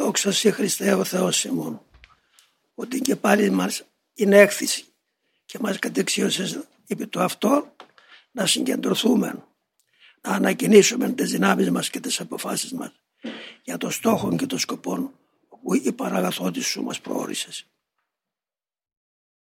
Δόξα σε Χριστέ ο Θεός ημών, ότι και πάλι μας είναι έκθεση και μας κατεξίωσες επί το αυτό να συγκεντρωθούμε, να ανακοινήσουμε τις δυνάμεις μας και τις αποφάσεις μας για το στόχο και το σκοπό που η παραγαθότη σου μας προόρισες.